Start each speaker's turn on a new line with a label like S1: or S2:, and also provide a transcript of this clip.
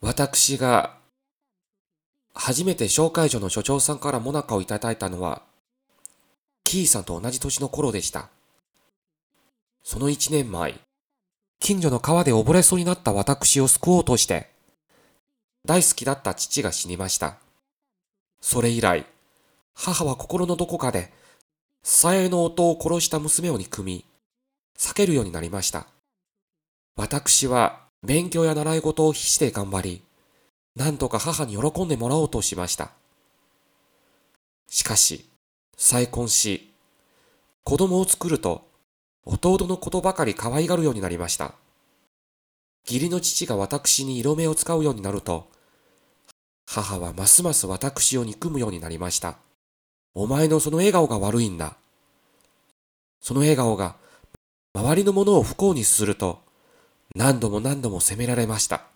S1: 私が初めて紹介所の所長さんからモナカをいただいたのは、キーさんと同じ年の頃でした。その一年前、近所の川で溺れそうになった私を救おうとして、大好きだった父が死にました。それ以来、母は心のどこかで、最愛の夫を殺した娘を憎み、避けるようになりました。私は勉強や習い事を必死で頑張り、なんとか母に喜んでもらおうとしました。しかし、再婚し、子供を作ると、弟のことばかり可愛がるようになりました。義理の父が私に色目を使うようになると、母はますます私を憎むようになりました。お前のその笑顔が悪いんだ。その笑顔が周りの者を不幸にすると、何度も何度も責められました。